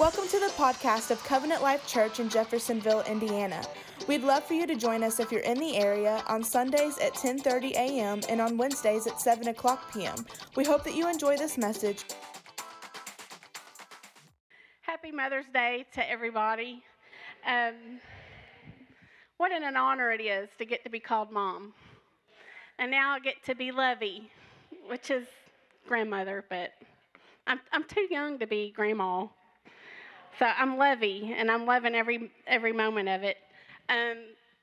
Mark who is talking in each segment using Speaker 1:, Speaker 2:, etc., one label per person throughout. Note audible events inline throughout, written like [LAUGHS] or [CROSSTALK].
Speaker 1: Welcome to the podcast of Covenant Life Church in Jeffersonville, Indiana. We'd love for you to join us if you're in the area on Sundays at 10:30 a.m. and on Wednesdays at 7 o'clock p.m. We hope that you enjoy this message.
Speaker 2: Happy Mother's Day to everybody. Um, what an honor it is to get to be called mom. And now I get to be Lovey, which is grandmother, but I'm, I'm too young to be grandma. So I'm Lovey, and I'm loving every, every moment of it. Um,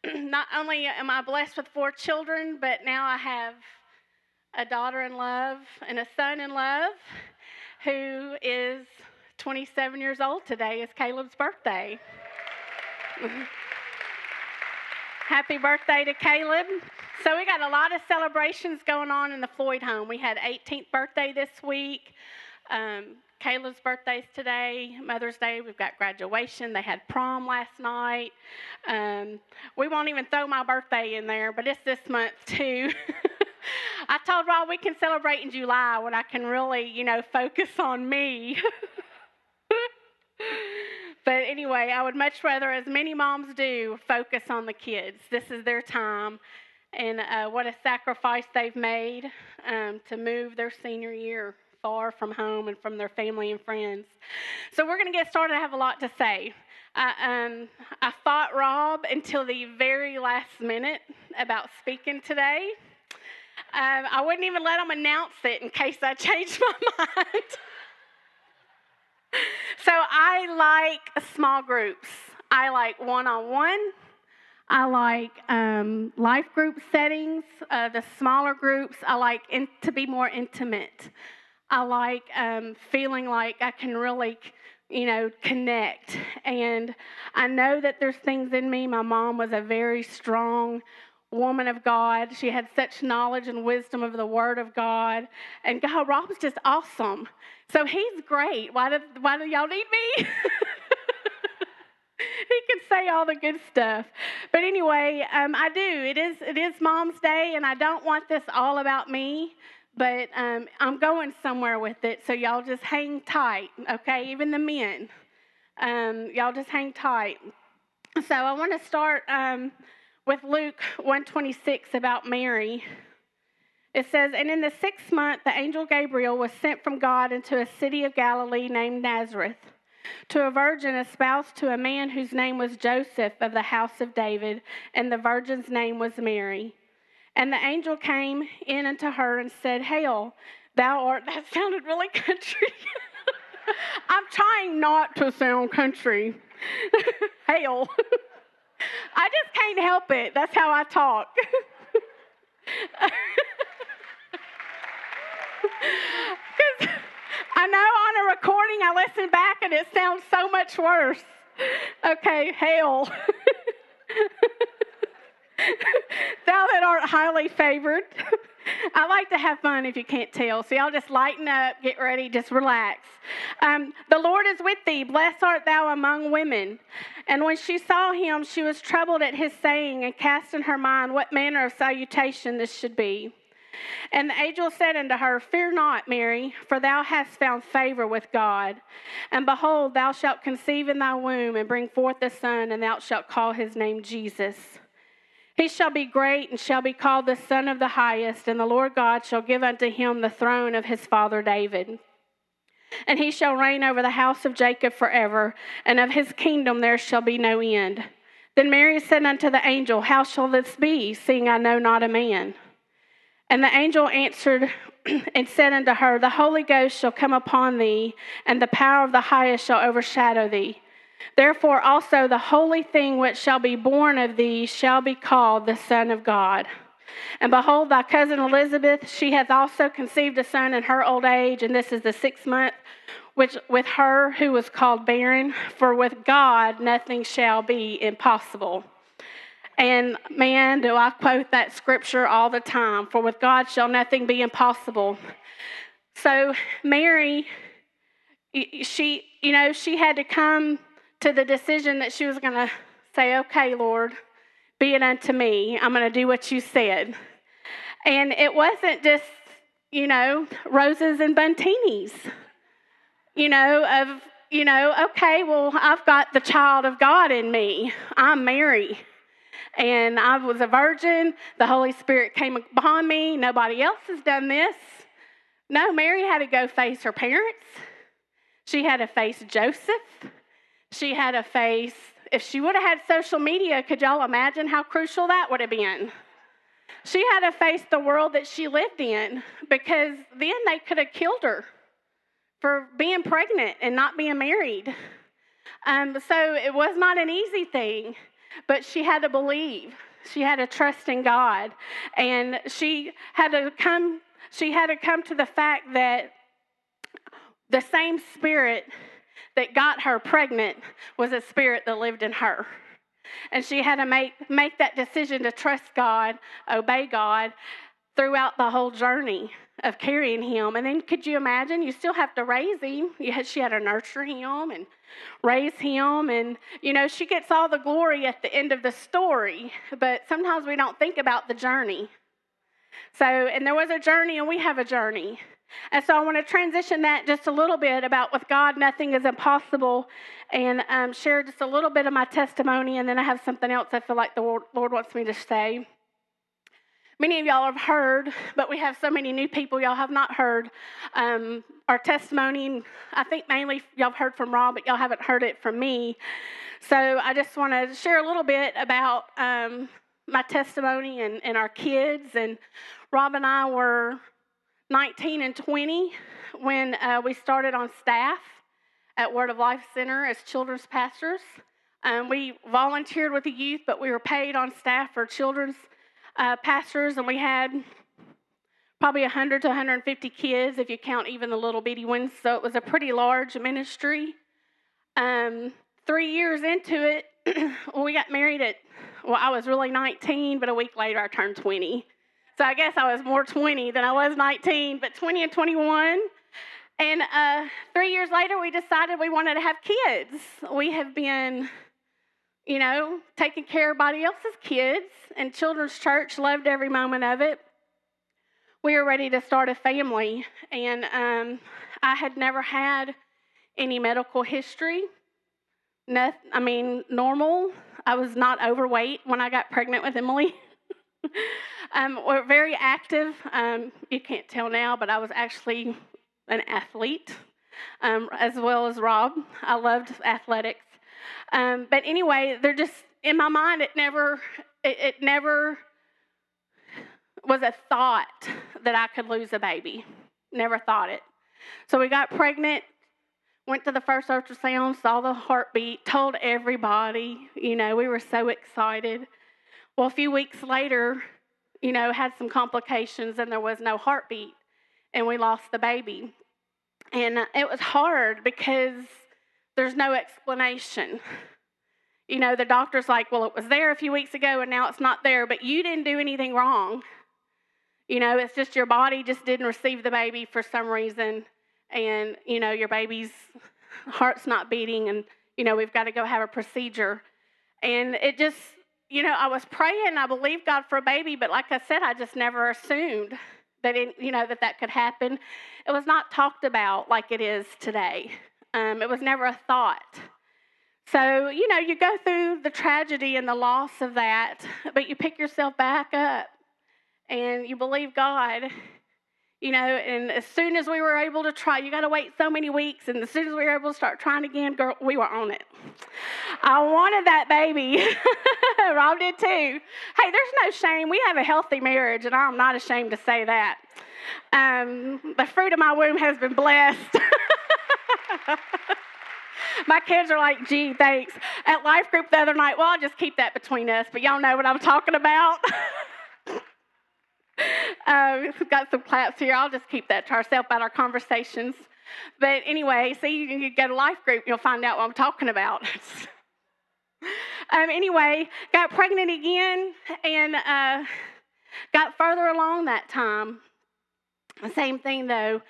Speaker 2: [CLEARS THROAT] not only am I blessed with four children, but now I have a daughter in love and a son in love who is 27 years old today. It's Caleb's birthday. [LAUGHS] Happy birthday to Caleb. So, we got a lot of celebrations going on in the Floyd home. We had 18th birthday this week. Um, Caleb's birthday's today, Mother's Day, we've got graduation. They had prom last night. Um, we won't even throw my birthday in there, but it's this month too. [LAUGHS] I told Rob we can celebrate in July when I can really, you know, focus on me. [LAUGHS] but anyway, I would much rather, as many moms do, focus on the kids. This is their time. And uh, what a sacrifice they've made um, to move their senior year far from home and from their family and friends. So we're going to get started. I have a lot to say. I, um, I fought Rob until the very last minute about speaking today. Um, I wouldn't even let him announce it in case I [LAUGHS] changed my [LAUGHS] mind. so I like small groups. I like one on one. I like um, life group settings, uh, the smaller groups. I like in, to be more intimate. I like um, feeling like I can really, you know, connect. And I know that there's things in me. My mom was a very strong woman of God. She had such knowledge and wisdom of the Word of God. And God, Rob's just awesome. So he's great. Why do, why do y'all need me? [LAUGHS] he can say all the good stuff. But anyway, um, I do. It is it is Mom's Day, and I don't want this all about me. But um, I'm going somewhere with it, so y'all just hang tight, okay? Even the men, um, y'all just hang tight. So I want to start um, with Luke 126 about Mary. It says, And in the sixth month, the angel Gabriel was sent from God into a city of Galilee named Nazareth to a virgin espoused to a man whose name was Joseph of the house of David, and the virgin's name was Mary. And the angel came in unto her and said, Hail, thou art. [LAUGHS] That sounded really country. [LAUGHS] I'm trying not to sound country. [LAUGHS] Hail. I just can't help it. That's how I talk. I know on a recording I listen back and it sounds so much worse. Okay, hail. Thou that art highly favored. [LAUGHS] I like to have fun if you can't tell. So y'all just lighten up, get ready, just relax. Um, the Lord is with thee. Blessed art thou among women. And when she saw him, she was troubled at his saying and cast in her mind what manner of salutation this should be. And the angel said unto her, Fear not, Mary, for thou hast found favor with God. And behold, thou shalt conceive in thy womb and bring forth a son, and thou shalt call his name Jesus. He shall be great and shall be called the Son of the Highest, and the Lord God shall give unto him the throne of his father David. And he shall reign over the house of Jacob forever, and of his kingdom there shall be no end. Then Mary said unto the angel, How shall this be, seeing I know not a man? And the angel answered [CLEARS THROAT] and said unto her, The Holy Ghost shall come upon thee, and the power of the highest shall overshadow thee. Therefore, also the holy thing which shall be born of thee shall be called the Son of God. And behold, thy cousin Elizabeth, she hath also conceived a son in her old age, and this is the sixth month, which with her who was called barren, for with God nothing shall be impossible. And man, do I quote that scripture all the time, for with God shall nothing be impossible. So Mary, she, you know, she had to come to the decision that she was going to say, Okay, Lord, be it unto me. I'm going to do what you said. And it wasn't just, you know, roses and buntinis, you know, of you know, okay, well, I've got the child of God in me. I'm Mary. And I was a virgin. The Holy Spirit came upon me. Nobody else has done this. No, Mary had to go face her parents. She had to face Joseph. She had to face, if she would have had social media, could y'all imagine how crucial that would have been? She had to face the world that she lived in because then they could have killed her for being pregnant and not being married. Um, so it was not an easy thing, but she had to believe. She had to trust in God. And she had to come, she had to come to the fact that the same spirit that got her pregnant was a spirit that lived in her. And she had to make, make that decision to trust God, obey God throughout the whole journey of carrying him. And then could you imagine? You still have to raise him. Had, she had to nurture him and raise him. And, you know, she gets all the glory at the end of the story, but sometimes we don't think about the journey. So, and there was a journey, and we have a journey. And so I want to transition that just a little bit about with God, nothing is impossible, and um, share just a little bit of my testimony, and then I have something else I feel like the Lord wants me to say. Many of y'all have heard, but we have so many new people y'all have not heard um, our testimony. I think mainly y'all have heard from Rob, but y'all haven't heard it from me. So I just want to share a little bit about um, my testimony and, and our kids. And Rob and I were 19 and 20 when uh, we started on staff at Word of Life Center as children's pastors. Um, we volunteered with the youth, but we were paid on staff for children's uh, pastors, and we had probably 100 to 150 kids if you count even the little bitty ones. So it was a pretty large ministry. Um, three years into it, [CLEARS THROAT] we got married at, well, I was really 19, but a week later I turned 20. So I guess I was more 20 than I was 19, but 20 and 21. And uh, three years later, we decided we wanted to have kids. We have been, you know, taking care of everybody else's kids, and Children's Church loved every moment of it. We were ready to start a family, and um, I had never had any medical history. Nothing, I mean, normal. I was not overweight when I got pregnant with Emily. [LAUGHS] um, we're very active. Um, you can't tell now, but I was actually an athlete um, as well as Rob. I loved athletics. Um, but anyway, they're just in my mind. It never, it, it never was a thought that I could lose a baby. Never thought it. So we got pregnant went to the first ultrasound, saw the heartbeat, told everybody. You know, we were so excited. Well, a few weeks later, you know, had some complications and there was no heartbeat, and we lost the baby. And it was hard because there's no explanation. You know, the doctor's like, well, it was there a few weeks ago and now it's not there, but you didn't do anything wrong. You know, it's just your body just didn't receive the baby for some reason, and, you know, your baby's heart's not beating, and, you know, we've got to go have a procedure. And it just, you know, I was praying. I believed God for a baby, but like I said, I just never assumed that it, you know that that could happen. It was not talked about like it is today. Um, it was never a thought. So you know, you go through the tragedy and the loss of that, but you pick yourself back up and you believe God you know, and as soon as we were able to try, you got to wait so many weeks, and as soon as we were able to start trying again, girl, we were on it. I wanted that baby. [LAUGHS] Rob did too. Hey, there's no shame. We have a healthy marriage, and I'm not ashamed to say that. Um, the fruit of my womb has been blessed. [LAUGHS] my kids are like, gee, thanks. At life group the other night, well, I'll just keep that between us, but y'all know what I'm talking about. [LAUGHS] um, we've got some claps here. I'll just keep that to ourselves about our conversations. But anyway, see, you can go to life group, you'll find out what I'm talking about. Um, anyway, got pregnant again and uh, got further along that time. Same thing though,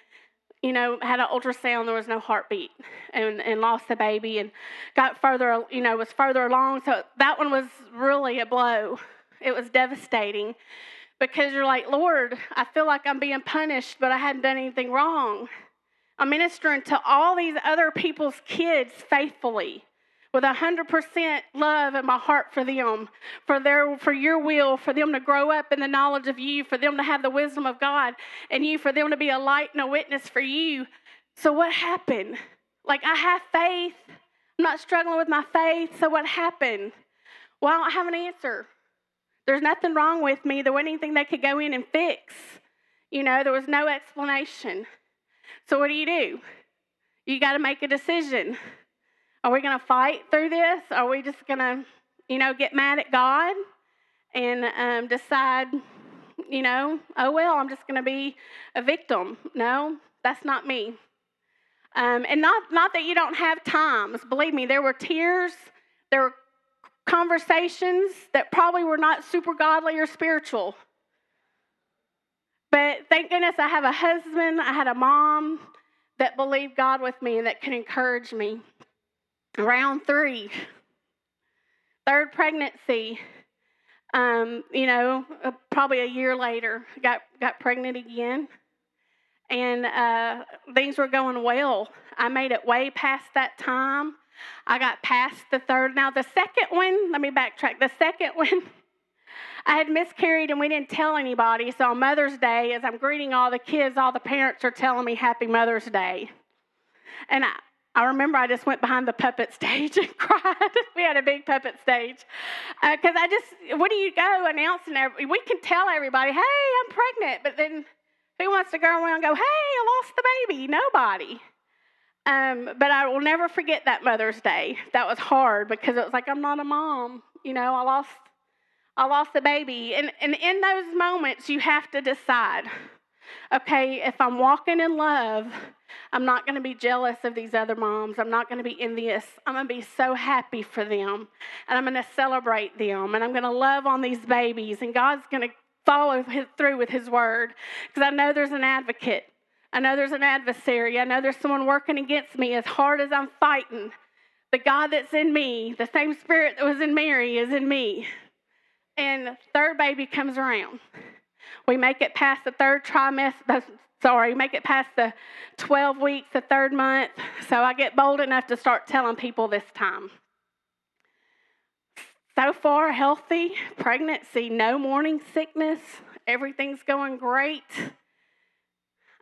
Speaker 2: you know, had an ultrasound, there was no heartbeat, and, and lost the baby, and got further, you know, was further along. So that one was really a blow. It was devastating because you're like, Lord, I feel like I'm being punished, but I hadn't done anything wrong. I'm ministering to all these other people's kids faithfully with hundred percent love in my heart for them, for their for your will, for them to grow up in the knowledge of you, for them to have the wisdom of God and you, for them to be a light and a witness for you. So what happened? Like I have faith. I'm not struggling with my faith. So what happened? Well, I don't have an answer. There's nothing wrong with me. There wasn't anything they could go in and fix. You know, there was no explanation. So what do you do? You got to make a decision. Are we going to fight through this? Are we just going to, you know, get mad at God and um, decide, you know, oh, well, I'm just going to be a victim? No, that's not me. Um, and not, not that you don't have times. Believe me, there were tears, there were conversations that probably were not super godly or spiritual. But thank goodness I have a husband, I had a mom that believed God with me and that could encourage me. Round three, third pregnancy. Um, you know, uh, probably a year later, got got pregnant again, and uh, things were going well. I made it way past that time. I got past the third. Now the second one, let me backtrack. The second [LAUGHS] one, I had miscarried and we didn't tell anybody. So on Mother's Day, as I'm greeting all the kids, all the parents are telling me Happy Mother's Day, and I, I remember I just went behind the puppet stage [LAUGHS] and cried. [LAUGHS] we had a big puppet stage. Because uh, I just, what do you go announcing? Every, we can tell everybody, hey, I'm pregnant. But then who wants to go around and go, hey, I lost the baby? Nobody. Um, but I will never forget that Mother's Day. That was hard because it was like, I'm not a mom. You know, I lost, I lost the baby. And, and in those moments, you have to decide okay, if I'm walking in love, I'm not going to be jealous of these other moms. I'm not going to be envious. I'm going to be so happy for them. And I'm going to celebrate them. And I'm going to love on these babies. And God's going to follow through with His word. Because I know there's an advocate. I know there's an adversary. I know there's someone working against me as hard as I'm fighting. The God that's in me, the same spirit that was in Mary, is in me. And third baby comes around. We make it past the third trimester, sorry, make it past the 12 weeks, the third month. So I get bold enough to start telling people this time. So far, healthy, pregnancy, no morning sickness, everything's going great.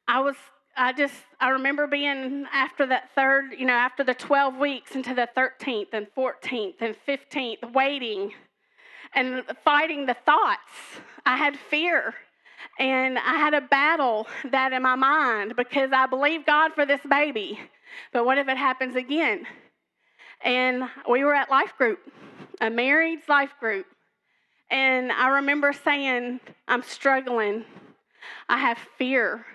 Speaker 2: I was, I just, I remember being after that third, you know, after the 12 weeks into the 13th and 14th and 15th, waiting and fighting the thoughts. I had fear. And I had a battle that in my mind because I believe God for this baby. But what if it happens again? And we were at life group, a married life group. And I remember saying, I'm struggling. I have fear.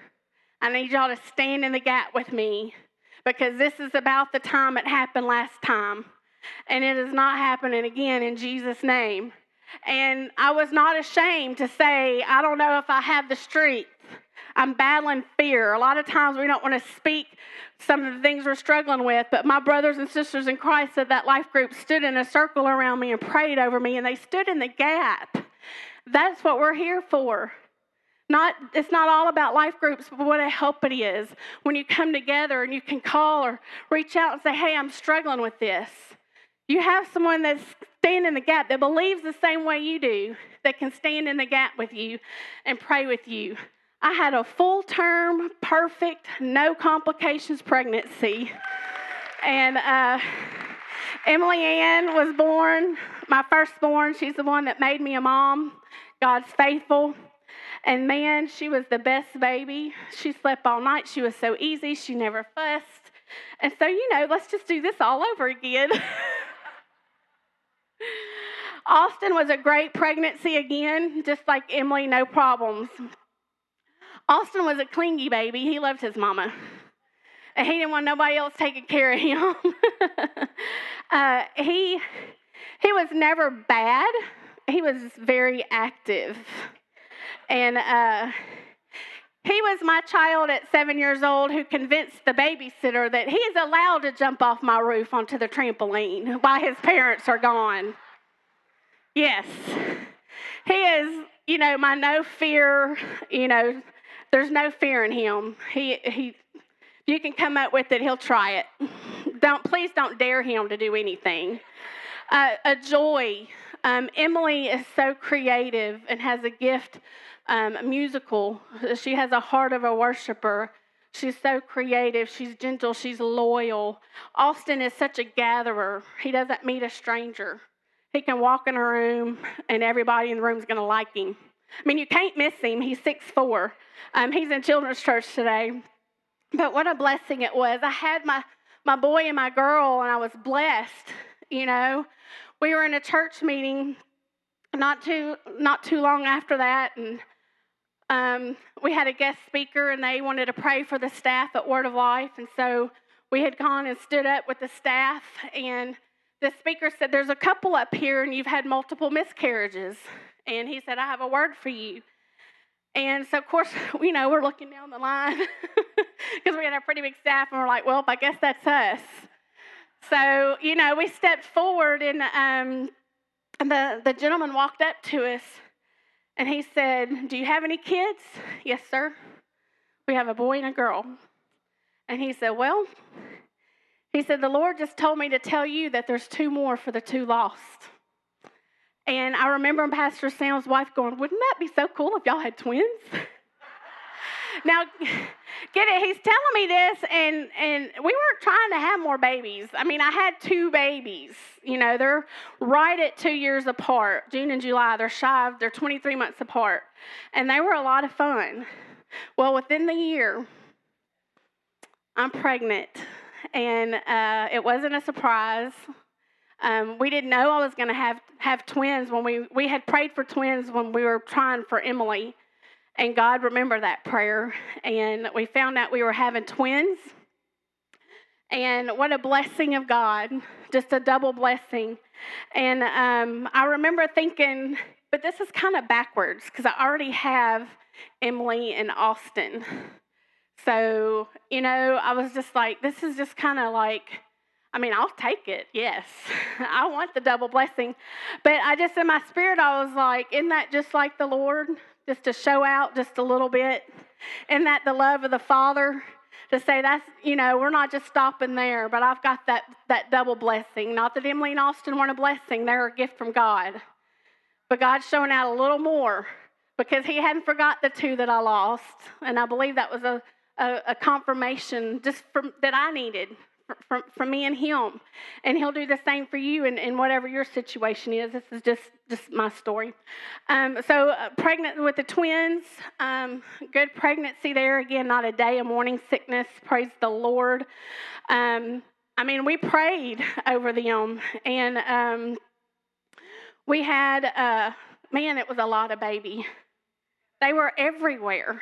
Speaker 2: I need y'all to stand in the gap with me because this is about the time it happened last time. And it is not happening again in Jesus' name. And I was not ashamed to say, I don't know if I have the strength. I'm battling fear. A lot of times we don't want to speak some of the things we're struggling with, but my brothers and sisters in Christ at that life group stood in a circle around me and prayed over me, and they stood in the gap. That's what we're here for. Not, it's not all about life groups, but what a help it is when you come together and you can call or reach out and say, Hey, I'm struggling with this. You have someone that's standing in the gap that believes the same way you do, that can stand in the gap with you and pray with you. I had a full term, perfect, no complications pregnancy. And uh, Emily Ann was born, my firstborn. She's the one that made me a mom. God's faithful. And man, she was the best baby. She slept all night. She was so easy. She never fussed. And so, you know, let's just do this all over again. [LAUGHS] Austin was a great pregnancy again, just like Emily, no problems. Austin was a clingy baby. He loved his mama. And he didn't want nobody else taking care of him. [LAUGHS] uh, he, he was never bad. He was very active. And uh, he was my child at seven years old who convinced the babysitter that he is allowed to jump off my roof onto the trampoline while his parents are gone. Yes. He is, you know, my no fear, you know, there's no fear in him. He he you can come up with it, he'll try it. Don't please don't dare him to do anything. A joy. Um, Emily is so creative and has a gift, um, musical. She has a heart of a worshiper. She's so creative. She's gentle. She's loyal. Austin is such a gatherer. He doesn't meet a stranger. He can walk in a room and everybody in the room is going to like him. I mean, you can't miss him. He's six four. Um, he's in children's church today. But what a blessing it was. I had my, my boy and my girl, and I was blessed. You know, we were in a church meeting not too not too long after that, and um, we had a guest speaker, and they wanted to pray for the staff at Word of Life, and so we had gone and stood up with the staff, and the speaker said, "There's a couple up here, and you've had multiple miscarriages," and he said, "I have a word for you." And so, of course, [LAUGHS] you know, we're looking down the line [LAUGHS] because we had a pretty big staff, and we're like, well, I guess that's us. So, you know, we stepped forward, and, um, and the, the gentleman walked up to us, and he said, Do you have any kids? Yes, sir. We have a boy and a girl. And he said, Well, he said, The Lord just told me to tell you that there's two more for the two lost. And I remember Pastor Sam's wife going, Wouldn't that be so cool if y'all had twins? [LAUGHS] now, [LAUGHS] get it, he's telling me this, and, and we weren't trying to have more babies. I mean, I had two babies. You know, they're right at two years apart, June and July. They're shy, they're 23 months apart. And they were a lot of fun. Well, within the year, I'm pregnant, and uh, it wasn't a surprise. Um, we didn't know I was going to have have twins when we we had prayed for twins when we were trying for Emily, and God remembered that prayer, and we found out we were having twins. And what a blessing of God, just a double blessing. And um, I remember thinking, but this is kind of backwards because I already have Emily and Austin. So, you know, I was just like, this is just kind of like I mean, I'll take it, yes. [LAUGHS] I want the double blessing. But I just, in my spirit, I was like, isn't that just like the Lord? Just to show out just a little bit? Isn't that the love of the Father? To say that's, you know, we're not just stopping there, but I've got that, that double blessing. Not that Emily and Austin weren't a blessing, they're a gift from God. But God's showing out a little more because He hadn't forgot the two that I lost. And I believe that was a, a, a confirmation just from, that I needed from, from me and him. And he'll do the same for you in, in whatever your situation is. This is just just my story. Um, so uh, pregnant with the twins um, good pregnancy there. Again not a day of morning sickness. Praise the lord. Um, i mean we prayed over them. And um, we had uh, man it was a lot of baby. They were everywhere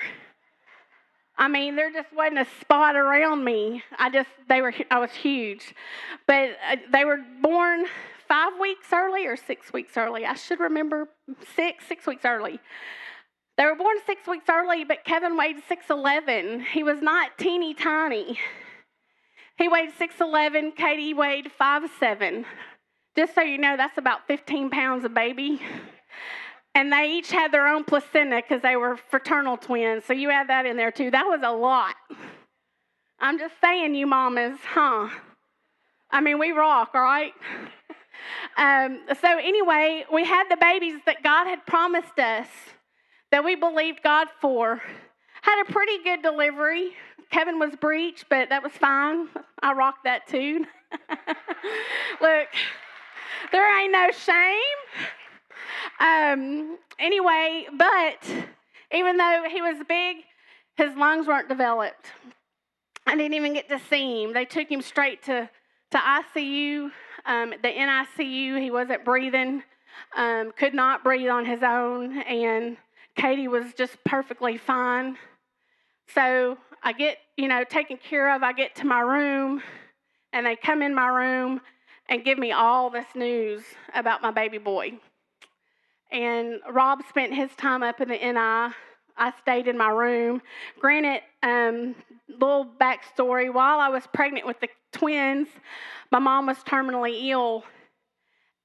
Speaker 2: I mean, there just wasn't a spot around me. I just, they were, I was huge. But uh, they were born five weeks early or six weeks early. I should remember six, six weeks early. They were born six weeks early, but Kevin weighed 6'11. He was not teeny tiny. He weighed 6'11. Katie weighed 5'7. Just so you know, that's about 15 pounds of baby. And they each had their own placenta because they were fraternal twins. So you add that in there too. That was a lot. I'm just saying, you mamas, huh? I mean, we rock, right? [LAUGHS] um, so, anyway, we had the babies that God had promised us that we believed God for. Had a pretty good delivery. Kevin was breech, but that was fine. I rocked that too. [LAUGHS] Look, there ain't no shame. Um, anyway, but even though he was big, his lungs weren't developed. I didn't even get to see him. They took him straight to, to ICU, um, the NICU. He wasn't breathing, um, could not breathe on his own, and Katie was just perfectly fine. So I get, you know, taken care of. I get to my room, and they come in my room and give me all this news about my baby boy. And Rob spent his time up in the NI. I stayed in my room. Granted, um, little backstory while I was pregnant with the twins, my mom was terminally ill.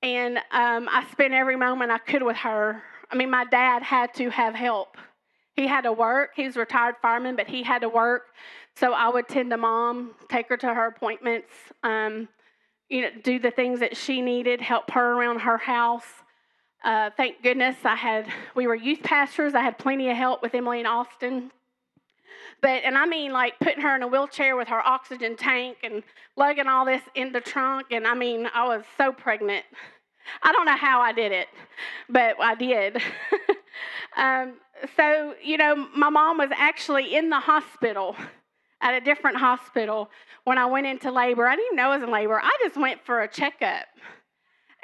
Speaker 2: And um, I spent every moment I could with her. I mean, my dad had to have help. He had to work. He was a retired fireman, but he had to work. So I would tend to mom, take her to her appointments, um, you know, do the things that she needed, help her around her house. Uh, thank goodness I had, we were youth pastors. I had plenty of help with Emily and Austin. But, and I mean, like putting her in a wheelchair with her oxygen tank and lugging all this in the trunk. And I mean, I was so pregnant. I don't know how I did it, but I did. [LAUGHS] um, so, you know, my mom was actually in the hospital at a different hospital when I went into labor. I didn't even know I was in labor. I just went for a checkup.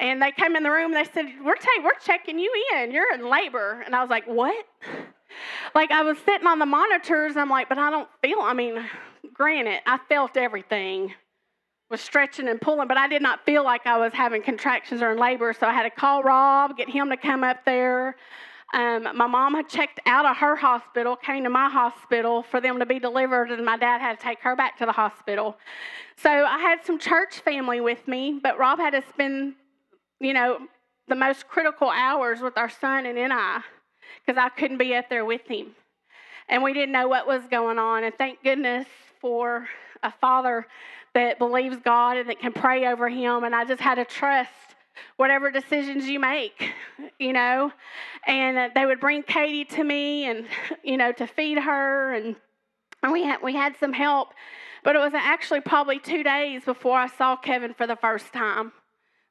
Speaker 2: And they came in the room and they said, we're, ta- we're checking you in. You're in labor. And I was like, What? [LAUGHS] Like I was sitting on the monitors. I'm like, But I don't feel, I mean, granted, I felt everything was stretching and pulling, but I did not feel like I was having contractions or in labor. So I had to call Rob, get him to come up there. Um, my mom had checked out of her hospital, came to my hospital for them to be delivered, and my dad had to take her back to the hospital. So I had some church family with me, but Rob had to spend, you know, the most critical hours with our son and I because I couldn't be up there with him. And we didn't know what was going on. And thank goodness for a father that believes God and that can pray over him. And I just had to trust whatever decisions you make, you know. And uh, they would bring Katie to me and, you know, to feed her. And, and we, had, we had some help. But it was actually probably two days before I saw Kevin for the first time,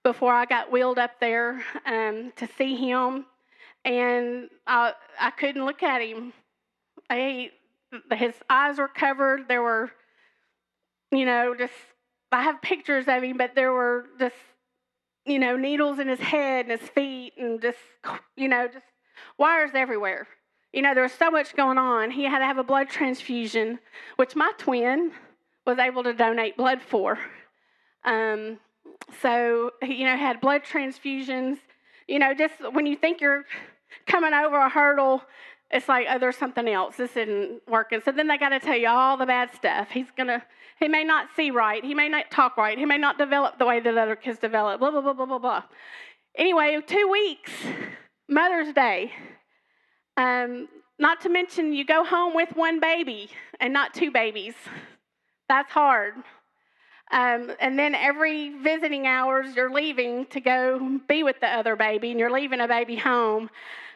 Speaker 2: before I got wheeled up there um, to see him. And I, I couldn't look at him. I, his eyes were covered. There were, you know, just, I have pictures of him, but there were just you know, needles in his head and his feet and just, you know, just wires everywhere. You know, there was so much going on. He had to have a blood transfusion, which my twin was able to donate blood for. Um, so, you know, had blood transfusions. You know, just when you think you're coming over a hurdle, it's like, oh, there's something else. This isn't working. So then they got to tell you all the bad stuff. He's going to he may not see right. He may not talk right. He may not develop the way that other kids develop. Blah, blah, blah, blah, blah, blah. Anyway, two weeks, Mother's Day. Um, not to mention, you go home with one baby and not two babies. That's hard. Um, and then every visiting hours, you're leaving to go be with the other baby, and you're leaving a baby home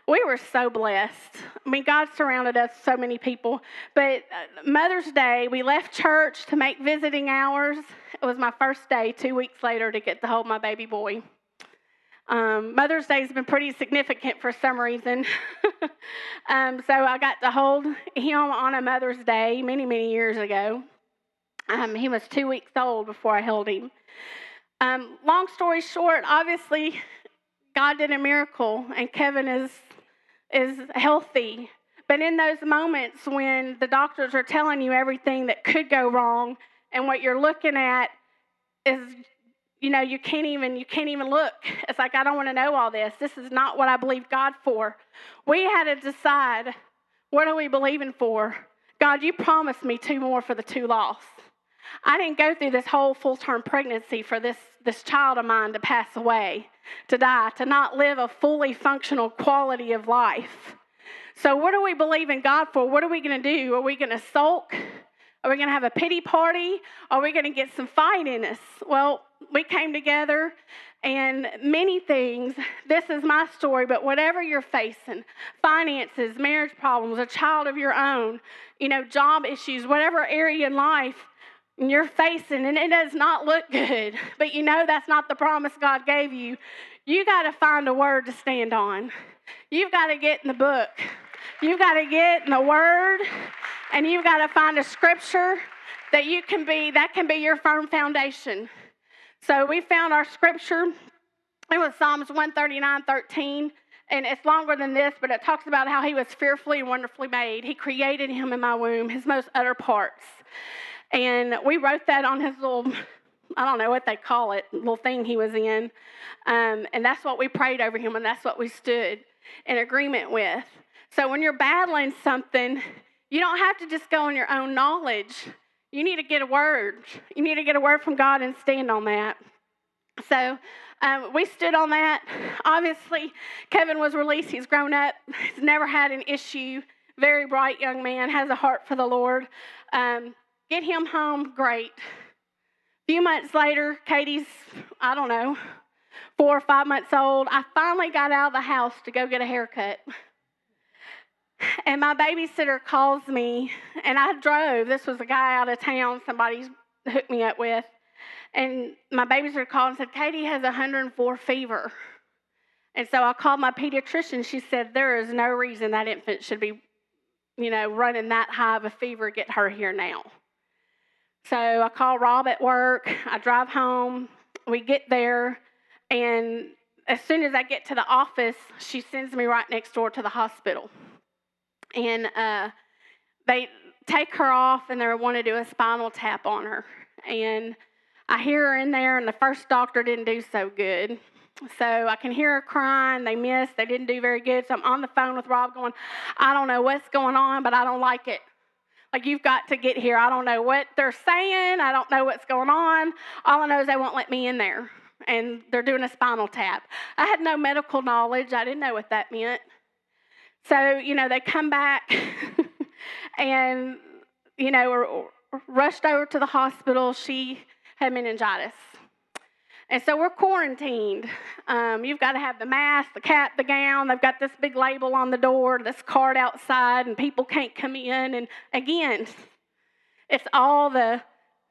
Speaker 2: we were so blessed. I mean, God surrounded us so many people. But uh, Mother's Day, we left church to make visiting hours. It was my first day, two weeks later, to get to hold my baby boy. Um, Mother's Day has been pretty significant for some reason. [LAUGHS] um, so I got to hold him on a Mother's Day many, many years ago. Um, he was two weeks old before I held him. Um, long story short, obviously, God did a miracle, and Kevin is is healthy. But in those moments when the doctors are telling you everything that could go wrong and what you're looking at is you know you can't even you can't even look. It's like i don't want to know all this. This is not what i believe god for. We had to decide what are we believing for? God you promised me two more for the two lost i didn't go through this whole full-term pregnancy for this this child of mine to pass away to die, to not live a fully functional quality of life. So, what do we believe in God for? What are we going to do? Are we going to sulk? Are we going to have a pity party? Are we going to get some fight in us? Well, we came together and many things. This is my story, but whatever you're facing finances, marriage problems, a child of your own, you know, job issues, whatever area in life you're facing, and it does not look [LAUGHS] good, but you know that's not the promise God gave you, you got to find a word to stand on. You've got to get in the book. You've got to get in the word, and you've got to find a scripture that you can be, that can be your firm foundation. So we found our scripture. It was Psalms 139 13 and it's longer than this, but it talks about how he was fearfully and wonderfully made. He created him in my womb, his most utter parts. And we wrote that on his little, I don't know what they call it, little thing he was in. Um, and that's what we prayed over him, and that's what we stood in agreement with. So when you're battling something, you don't have to just go on your own knowledge. You need to get a word. You need to get a word from God and stand on that. So um, we stood on that. Obviously, Kevin was released. He's grown up. He's never had an issue very bright young man, has a heart for the Lord. Um, get him home, great. A few months later, Katie's, I don't know, four or five months old. I finally got out of the house to go get a haircut. And my babysitter calls me, and I drove. This was a guy out of town somebody hooked me up with. And my babysitter called and said, Katie has 104 fever. And so I called my pediatrician. She said, There is no reason that infant should be, you know, running that high of a fever. Get her here now. So I call Rob at work. I drive home. We get there. And as soon as I get to the office, she sends me right next door to the hospital. And uh, they take her off and they want to do a spinal tap on her. And I hear her in there, and the first doctor didn't do so good. So I can hear her crying. They missed. They didn't do very good. So I'm on the phone with Rob going, I don't know what's going on, but I don't like it. Like, you've got to get here. I don't know what they're saying. I don't know what's going on. All I know is they won't let me in there. And they're doing a spinal tap. I had no medical knowledge. I didn't know what that meant. So, you know, they come back [LAUGHS] and, you know, were rushed over to the hospital. She had meningitis. And so we're quarantined. Um, you've got to have the mask, the cap, the gown. They've got this big label on the door, this card outside, and people can't come in. And again, it's all the,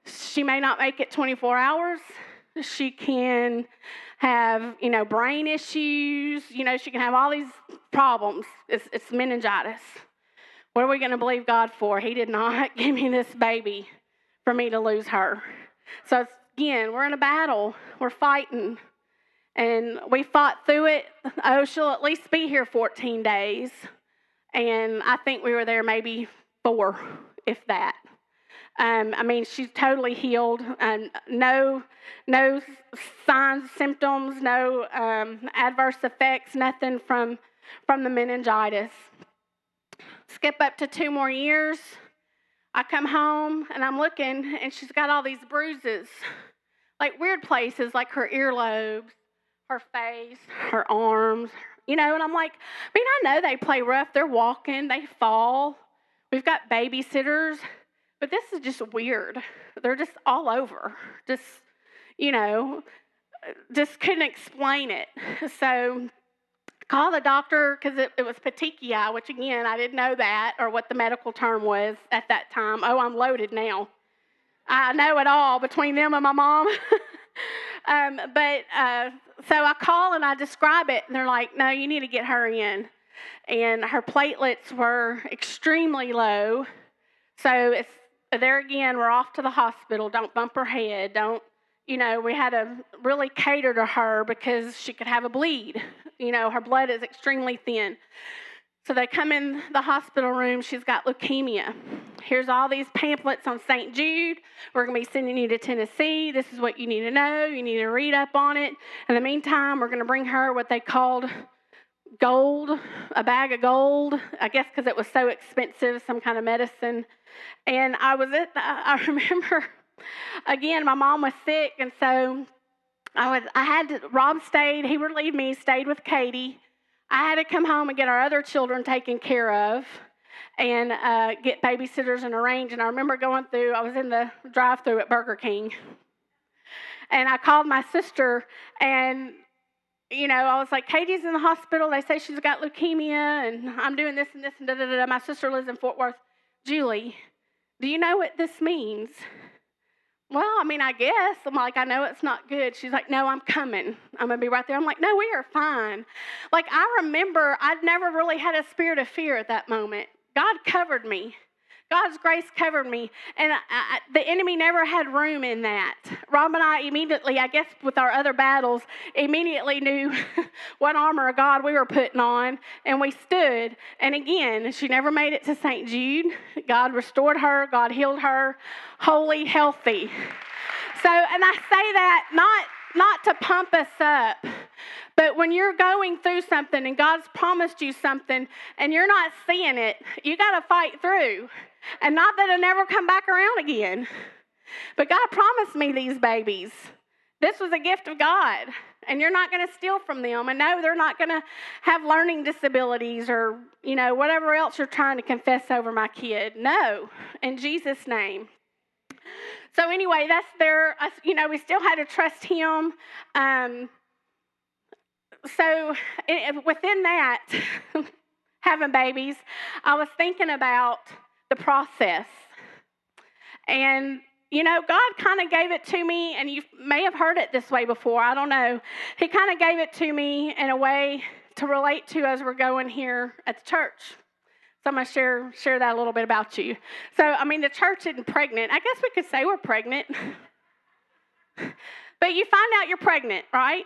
Speaker 2: she may not make it 24 hours. She can have, you know, brain issues. You know, she can have all these problems. It's, it's meningitis. What are we going to believe God for? He did not [LAUGHS] give me this baby for me to lose her. So again, we're in a battle. We're fighting. And we fought through it. Oh, she'll at least be here 14 days. And I think we were there maybe four, if that. Um, I mean, she's totally healed. Um, no, no signs, symptoms, no um, adverse effects, nothing from from the meningitis. Skip up to two more years. I come home and I'm looking, and she's got all these bruises, [LAUGHS] like weird places, like her earlobes, her face, her arms, you know. And I'm like, I mean, I know they play rough. They're walking, they fall. We've got babysitters, but this is just weird. They're just all over. Just, you know, uh, just couldn't explain it. [LAUGHS] So call the doctor because it, it, was petechiae, which again, I didn't know that or what the medical term was at that time. Oh, I'm loaded now. I know it all between them and my mom. [LAUGHS] um, but uh, so I call and I describe it, and they're like, no, you need to get her in. And her platelets were extremely low. So it's there again, we're off to the hospital. Don't bump her head. Don't you know, we had to really cater to her because she could have a bleed. You know, her blood is extremely thin. So they come in the hospital room. She's got leukemia. Here's all these pamphlets on St. Jude. We're going to be sending you to Tennessee. This is what you need to know. You need to read up on it. In the meantime, we're going to bring her what they called gold, a bag of gold, I guess because it was so expensive, some kind of medicine. And I was at, the, [LAUGHS] I remember again, my mom was sick, and so I was I had to, Rob stayed, he relieved me, stayed with Katie. I had to come home and get our other children taken care of and uh, get babysitters and arrange. And I remember going through, I was in the drive through at Burger King. And I called my sister, and, you know, I was like, Katie's in the hospital. They say she's got leukemia, and I'm doing this and this and da da da. My sister lives in Fort Worth. Julie, do you know what this means? Well, I mean, I guess. I'm like, I know it's not good. She's like, No, I'm coming. I'm going to be right there. I'm like, No, we are fine. Like, I remember I'd never really had a spirit of fear at that moment. God covered me. God's grace covered me, and I, I, the enemy never had room in that. Rob and I immediately, I guess, with our other battles, immediately knew [LAUGHS] what armor of God we were putting on, and we stood. And again, she never made it to St. Jude. God restored her, God healed her, wholly healthy. So, and I say that not not to pump us up, but when you're going through something and God's promised you something and you're not seeing it, you got to fight through. And not that it'll never come back around again. But God promised me these babies. This was a gift of God, and you're not going to steal from them. And no, they're not going to have learning disabilities or, you know, whatever else you're trying to confess over my kid. No, in Jesus' name. So, anyway, that's their, you know, we still had to trust Him. Um, so, within that, [LAUGHS] having babies, I was thinking about the process. And, you know, God kind of gave it to me, and you may have heard it this way before. I don't know. He kind of gave it to me in a way to relate to as we're going here at the church. So I'm going to share, share that a little bit about you. So, I mean, the church isn't pregnant. I guess we could say we're pregnant. [LAUGHS] but you find out you're pregnant, right?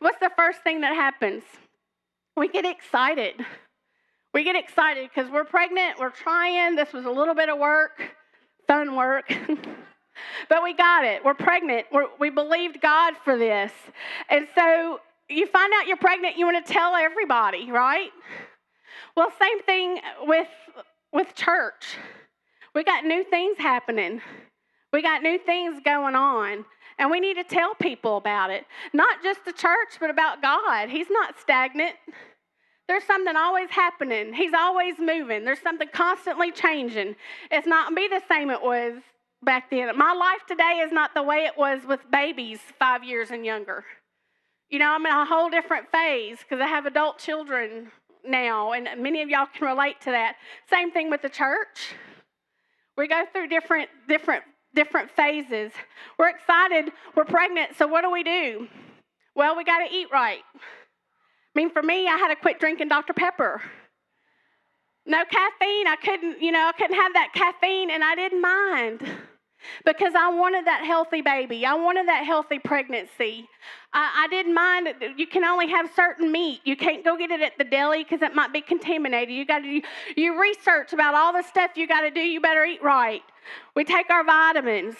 Speaker 2: What's the first thing that happens? We get excited. We get excited because we're pregnant, we're trying. This was a little bit of work, fun work. [LAUGHS] but we got it. We're pregnant. We're, we believed God for this. And so you find out you're pregnant, you want to tell everybody, right? Well, same thing with with church. We got new things happening. We got new things going on. And we need to tell people about it. Not just the church, but about God. He's not stagnant. There's something always happening. He's always moving. There's something constantly changing. It's not be the same it was back then. My life today is not the way it was with babies five years and younger. You know, I'm in a whole different phase because I have adult children now, and many of y'all can relate to that. Same thing with the church. We go through different, different, different phases. We're excited. We're pregnant. So what do we do? Well, we got to eat right. I mean, for me, I had to quit drinking Dr. Pepper. No caffeine. I couldn't, you know, I couldn't have that caffeine, and I didn't mind because I wanted that healthy baby. I wanted that healthy pregnancy. I, I didn't mind. You can only have certain meat. You can't go get it at the deli because it might be contaminated. You got to you, you research about all the stuff you got to do. You better eat right. We take our vitamins.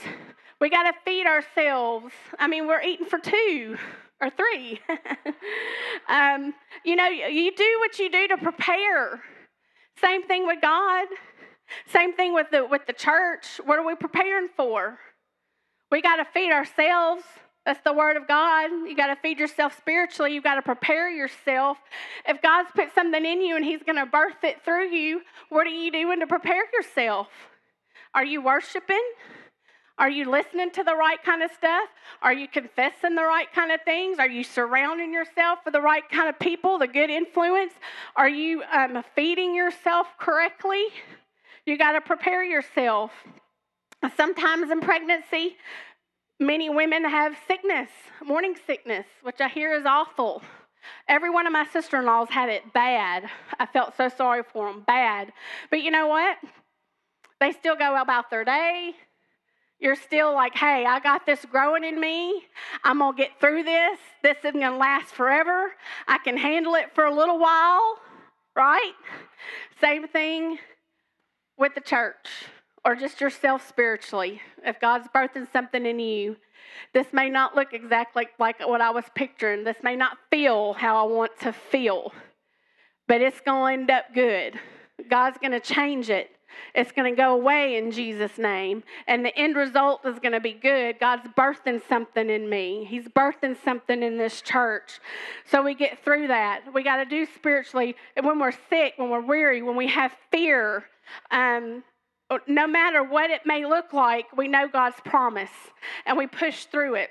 Speaker 2: We got to feed ourselves. I mean, we're eating for two or three. [LAUGHS] um, you know, you do what you do to prepare. Same thing with God. Same thing with the with the church. What are we preparing for? We got to feed ourselves. That's the word of God. You got to feed yourself spiritually. You got to prepare yourself. If God's put something in you and He's going to birth it through you, what are you doing to prepare yourself? Are you worshiping? Are you listening to the right kind of stuff? Are you confessing the right kind of things? Are you surrounding yourself with the right kind of people, the good influence? Are you um, feeding yourself correctly? You got to prepare yourself. Sometimes in pregnancy, many women have sickness, morning sickness, which I hear is awful. Every one of my sister in laws had it bad. I felt so sorry for them, bad. But you know what? They still go about their day. You're still like, hey, I got this growing in me. I'm going to get through this. This isn't going to last forever. I can handle it for a little while, right? Same thing with the church or just yourself spiritually. If God's birthing something in you, this may not look exactly like what I was picturing. This may not feel how I want to feel, but it's going to end up good. God's going to change it it's going to go away in Jesus' name. And the end result is going to be good. God's birthing something in me, He's birthing something in this church. So we get through that. We got to do spiritually. When we're sick, when we're weary, when we have fear, um, no matter what it may look like, we know God's promise and we push through it.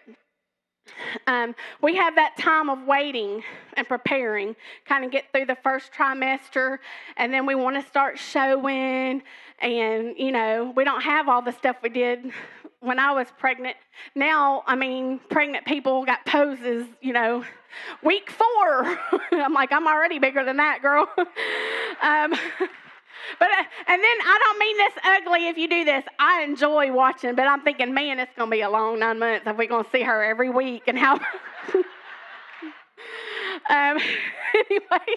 Speaker 2: Um, we have that time of waiting and preparing, kind of get through the first trimester, and then we want to start showing. And, you know, we don't have all the stuff we did when I was pregnant. Now, I mean, pregnant people got poses, you know, week four. [LAUGHS] I'm like, I'm already bigger than that, girl. [LAUGHS] um, but uh, and then I don't mean this ugly if you do this. I enjoy watching, but I'm thinking, man, it's gonna be a long nine months if we're gonna see her every week and how. [LAUGHS] um, [LAUGHS] anyway,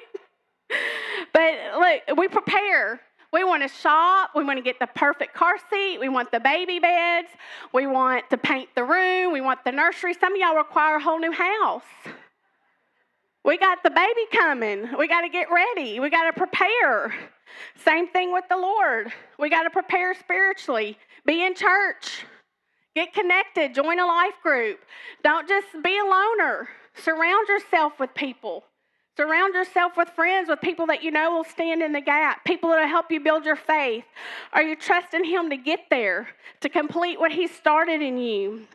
Speaker 2: but look, we prepare. We want to shop. We want to get the perfect car seat. We want the baby beds. We want to paint the room. We want the nursery. Some of y'all require a whole new house. We got the baby coming. We got to get ready. We got to prepare. Same thing with the Lord. We got to prepare spiritually. Be in church. Get connected, join a life group. Don't just be a loner. Surround yourself with people. Surround yourself with friends, with people that you know will stand in the gap, people that will help you build your faith. Are you trusting Him to get there, to complete what He started in you?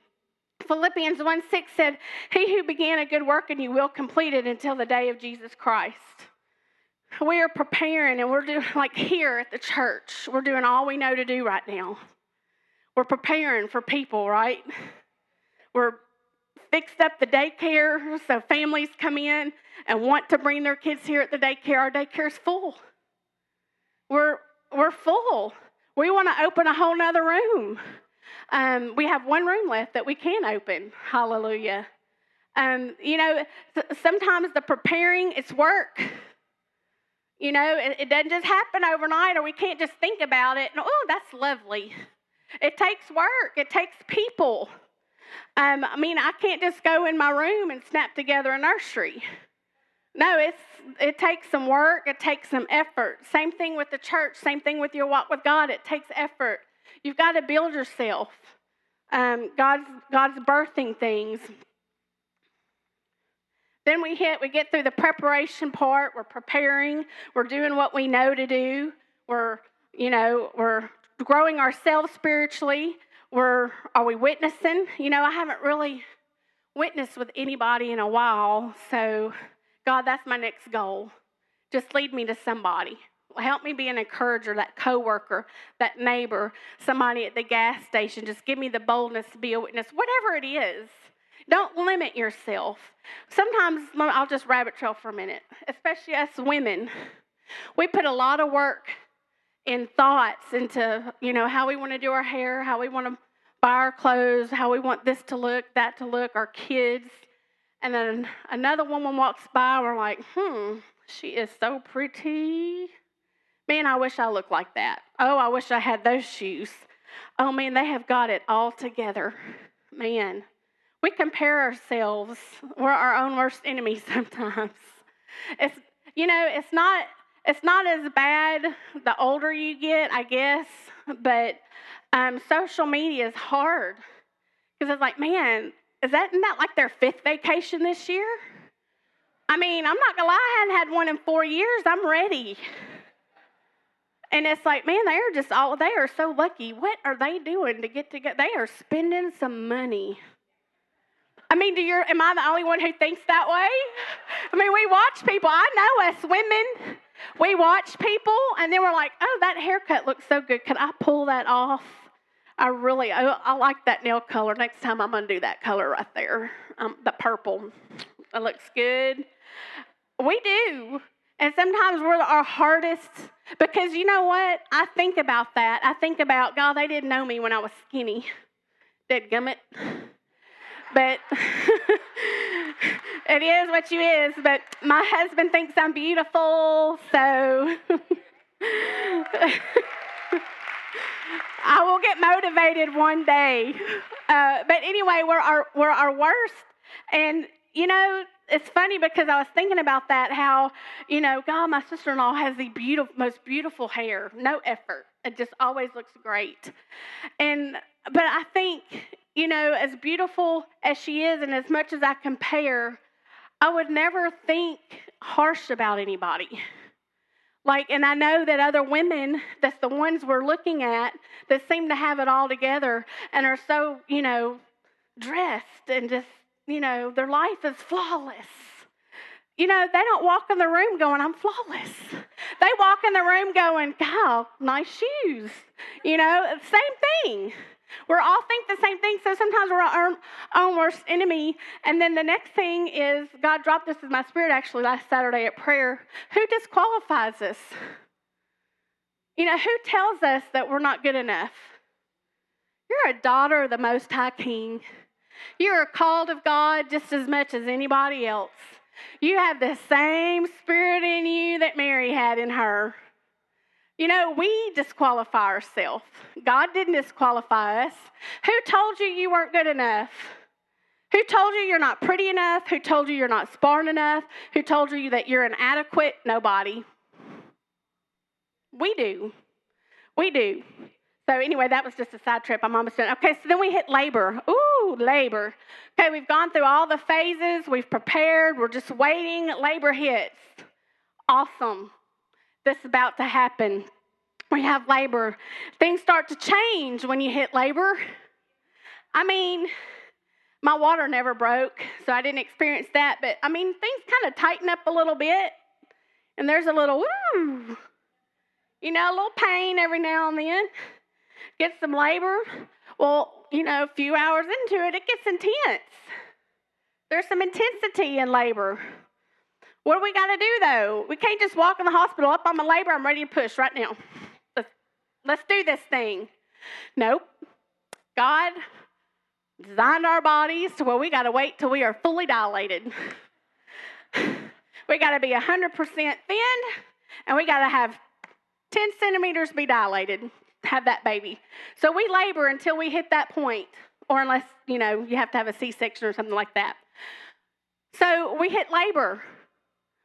Speaker 2: Philippians 1 6 said, He who began a good work in you will complete it until the day of Jesus Christ. We are preparing, and we're doing, like here at the church, we're doing all we know to do right now. We're preparing for people, right? We're fixed up the daycare so families come in and want to bring their kids here at the daycare. Our daycare's full. We're, we're full. We want to open a whole nother room. Um, we have one room left that we can open. Hallelujah. Um, you know, sometimes the preparing, it's work. You know, it, it, doesn't just happen overnight, or we can't just think about it. And, oh, that's lovely. It takes work, it takes people. Um, I mean, I can't just go in my room and snap together a nursery. No, it's it takes some work, it takes some effort. Same thing with the church, same thing with your walk with God. It takes effort. You've got to build yourself. Um, God's God's birthing things. Then we hit, we get through the preparation part. We're preparing. We're doing what we know to do. We're, you know, we're growing ourselves spiritually. We're, are we witnessing? You know, I haven't really witnessed with anybody in a while. So, God, that's my next goal. Just lead me to somebody. Help me be an encourager, that coworker, that neighbor, somebody at the gas station. Just give me the boldness to be a witness, whatever it is. Don't limit yourself. Sometimes, I'll just rabbit trail for a minute, especially us women. We put a lot of work in thoughts into, you know, how we want to do our hair, how we want to buy our clothes, how we want this to look, that to look, our kids. And then another woman walks by, we're like, hmm, she is so pretty. Man, I wish I looked like that. Oh, I wish I had those shoes. Oh, man, they have got it all together. Man, we compare ourselves. We're our own worst enemy [LAUGHS] sometimes. It's, you know, it's not, it's not as bad the older you get, I guess, but um, social media is hard because it's like, man, is that not like their fifth vacation this year? I mean, I'm not gonna lie, I hadn't had one in four years. I'm ready. And it's like, man, they are just all, they are so lucky. What are they doing to get together? They are spending some money. Mean, do you am I the only one who thinks that way? I mean, we watch people. I know us women, we watch people, and then we're like, oh, that haircut looks so good. Can I pull that off? I really, I, I like that nail color. Next time I'm going to do that color right there, um, the purple. It looks good. We do. And sometimes we're our hardest because you know what? I think about that. I think about, God, they didn't know me when I was skinny. Dead gummit. But [LAUGHS] it is what you is. But my husband thinks I'm beautiful, so [LAUGHS] I will get motivated one day. Uh, but anyway, we're our, we're our worst. And, you know, it's funny because I was thinking about that how, you know, God, my sister in law has the beautiful, most beautiful hair, no effort. It just always looks great. And, but I think, you know, as beautiful as she is and as much as I compare, I would never think harsh about anybody. Like, and I know that other women, that's the ones we're looking at, that seem to have it all together and are so, you know, dressed and just you know, their life is flawless. You know, they don't walk in the room going, I'm flawless. They walk in the room going, God, nice shoes. You know, same thing. We're all think the same thing, so sometimes we're our own worst enemy. And then the next thing is God dropped this in my spirit actually last Saturday at prayer. Who disqualifies us? You know, who tells us that we're not good enough? You're a daughter of the Most High King. You are called of God just as much as anybody else. You have the same spirit in you that Mary had in her. You know, we disqualify ourselves. God didn't disqualify us. Who told you you weren't good enough? Who told you you're not pretty enough? Who told you you're not smart enough? Who told you that you're inadequate? Nobody. We do. We do. So anyway, that was just a side trip. I'm almost done. Okay, so then we hit labor. Ooh, labor. Okay, we've gone through all the phases. We've prepared. We're just waiting. Labor hits. Awesome. This is about to happen. We have labor. Things start to change when you hit labor. I mean, my water never broke, so I didn't experience that. But I mean, things kind of tighten up a little bit, and there's a little woo, you know, a little pain every now and then get some labor. Well, you know, a few hours into it, it gets intense. There's some intensity in labor. What do we got to do though? We can't just walk in the hospital up on my labor. I'm ready to push right now. Let's, let's do this thing. Nope. God designed our bodies to where we got to wait till we are fully dilated. we got to be 100% thin and we got to have 10 centimeters be dilated have that baby. So we labor until we hit that point, or unless, you know, you have to have a C section or something like that. So we hit labor.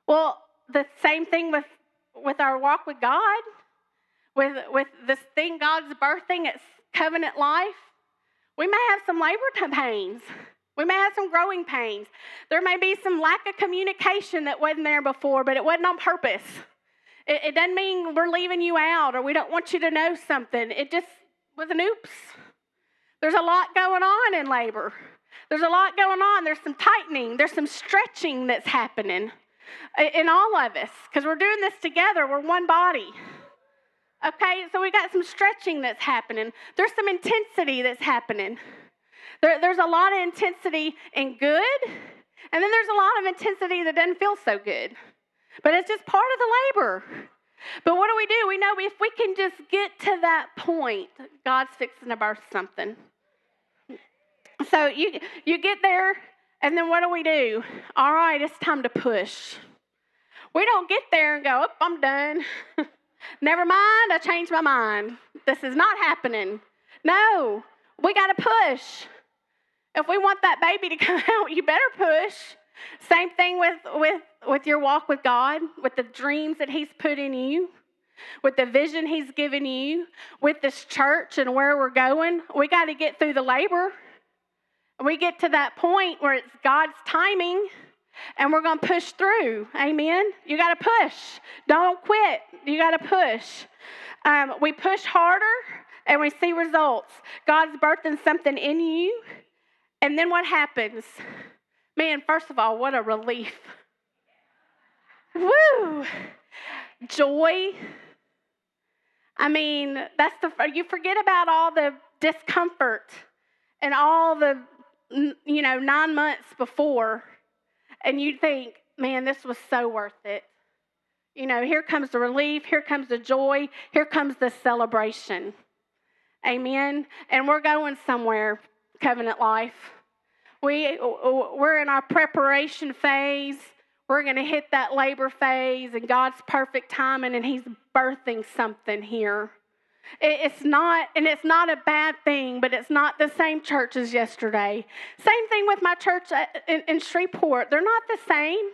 Speaker 2: Well, the same thing with, with our walk with God, with, with this thing God's birthing, it's covenant life. We may have some labor pains. We may have some growing pains. There may be some lack of communication that wasn't there before, but it wasn't on purpose. It, it doesn't mean we're leaving you out or we don't want you to know something. It just was an oops. There's a lot going on in labor. There's a lot going on. There's some tightening, there's some stretching that's happening in all of us because we're doing this together. We're one body. Okay, so we got some stretching that's happening. There's some intensity that's happening. There, there's a lot of intensity in good, and then there's a lot of intensity that doesn't feel so good. But it's just part of the labor. But what do we do? We know if we can just get to that point, God's fixing to birth something. So you you get there, and then what do we do? All right, it's time to push. We don't get there and go, oh, I'm done. [LAUGHS] Never mind, I changed my mind. This is not happening. No, we got to push. If we want that baby to [LAUGHS] come out, you better push. Same thing with, with, with your walk with God, with the dreams that He's put in you, with the vision He's given you, with this church and where we're going. We got to get through the labor. We get to that point where it's God's timing and we're going to push through. Amen. You got to push. Don't quit. You got to push. Um, we push harder and we see results. God's birthing something in you. And then what happens? Man, first of all, what a relief. Woo! Joy. I mean, that's the you forget about all the discomfort and all the you know, 9 months before and you'd think, "Man, this was so worth it." You know, here comes the relief, here comes the joy, here comes the celebration. Amen. And we're going somewhere, covenant life. We, we're in our preparation phase. We're going to hit that labor phase and God's perfect timing, and He's birthing something here. It's not, and it's not a bad thing, but it's not the same church as yesterday. Same thing with my church uh, in, in Shreveport. They're not the same.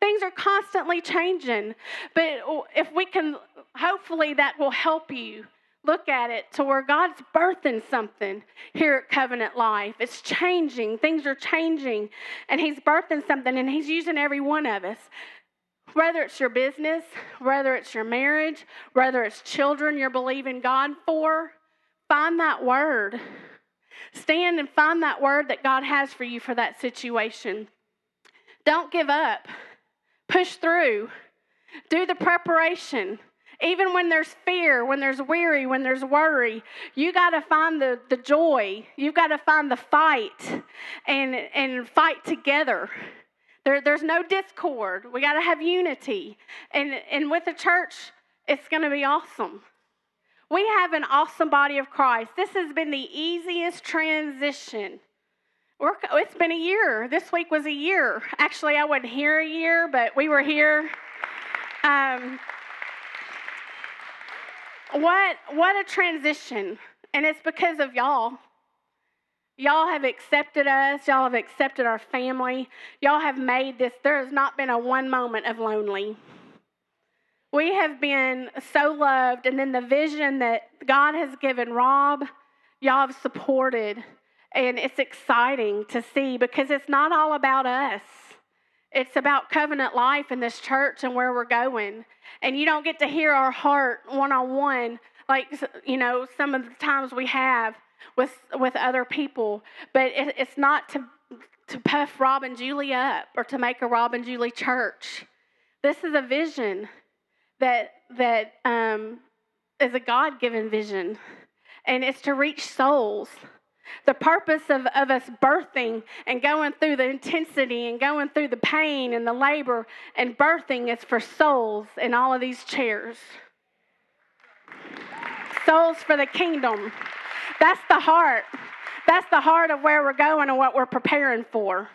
Speaker 2: Things are constantly changing. But oh, if we can, hopefully, that will help you look at it to where God's birthing something here at Covenant Life. It's changing, things are changing, and He's birthing something, and He's using every one of us. Whether it's your business, whether it's your marriage, whether it's children you're believing God for, find that word. Stand and find that word that God has for you for that situation. Don't give up. Push through. Do the preparation. Even when there's fear, when there's weary, when there's worry, you got to find the, the joy. You've got to find the fight and, and fight together. There, there's no discord. We got to have unity. And, and with the church, it's going to be awesome. We have an awesome body of Christ. This has been the easiest transition. We're, it's been a year. This week was a year. Actually, I wasn't here a year, but we were here. Um, what what a transition. And it's because of y'all. Y'all have accepted us. Y'all have accepted our family. Y'all have made this. There has not been a one moment of lonely. we have been so loved, and then the vision that God has given Rob, y'all have supported. And it's exciting to see because it's not all about us. It's about covenant life in this church and where we're going. And you don't get to hear our heart one on one, like, you know, some of the times we have with, with other people. But it, it's not to, to puff Rob and Julie up or to make a Rob and Julie church. This is a vision that, that um, is a God given vision, and it's to reach souls. The purpose of, of us birthing and going through the intensity and going through the pain and the labor and birthing is for souls in all of these chairs. Souls for the kingdom. That's the heart. That's the heart of where we're going and what we're preparing for.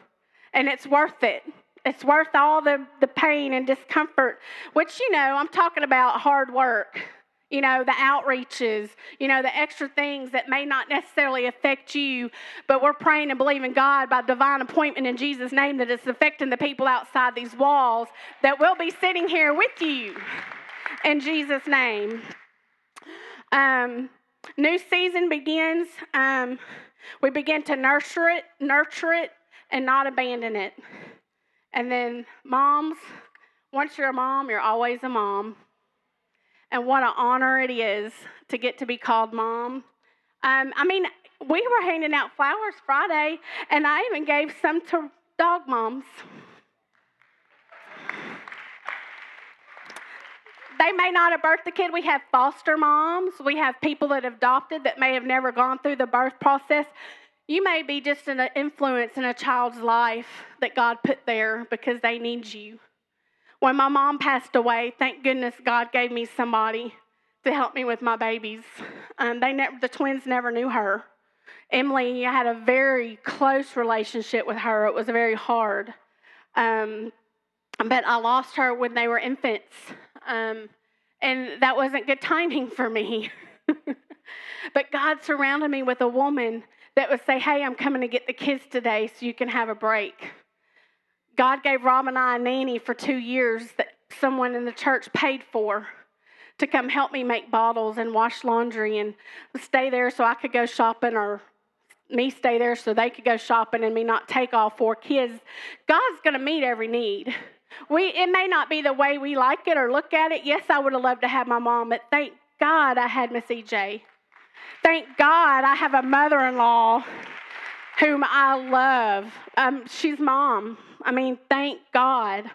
Speaker 2: And it's worth it. It's worth all the, the pain and discomfort, which, you know, I'm talking about hard work you know, the outreaches, you know, the extra things that may not necessarily affect you, but we're praying and believing God by divine appointment in Jesus' name that it's affecting the people outside these walls that will be sitting here with you in Jesus' name. Um, new season begins. Um, we begin to nurture it, nurture it, and not abandon it. And then, moms, once you're a mom, you're always a mom and what an honor it is to get to be called mom. Um, I mean, we were handing out flowers Friday, and I even gave some to dog moms. They may not have birthed the kid. We have foster moms. We have people that have adopted that may have never gone through the birth process. You may be just an influence in a child's life that God put there because they need you. When my mom passed away, thank goodness God gave me somebody to help me with my babies. Um, they never, the twins never knew her. Emily had a very close relationship with her. It was very hard. Um, but I lost her when they were infants. Um, and that wasn't good timing for me. [LAUGHS] but God surrounded me with a woman that would say, Hey, I'm coming to get the kids today so you can have a break. God gave Rob and I a nanny for two years that someone in the church paid for to come help me make bottles and wash laundry and stay there so I could go shopping or me stay there so they could go shopping and me not take all four kids. God's going to meet every need. We it may not be the way we like it or look at it. Yes, I would have loved to have my mom, but thank God I had Miss EJ. Thank God I have a mother-in-law whom I love. Um, she's mom. I mean, thank God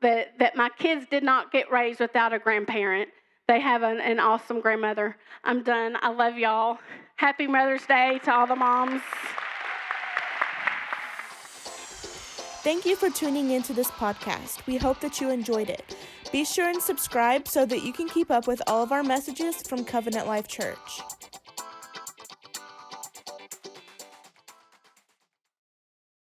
Speaker 2: that, that my kids did not get raised without a grandparent. They have an, an awesome grandmother. I'm done. I love y'all. Happy Mother's Day to all the moms.
Speaker 1: Thank you for tuning into this podcast. We hope that you enjoyed it. Be sure and subscribe so that you can keep up with all of our messages from Covenant Life Church.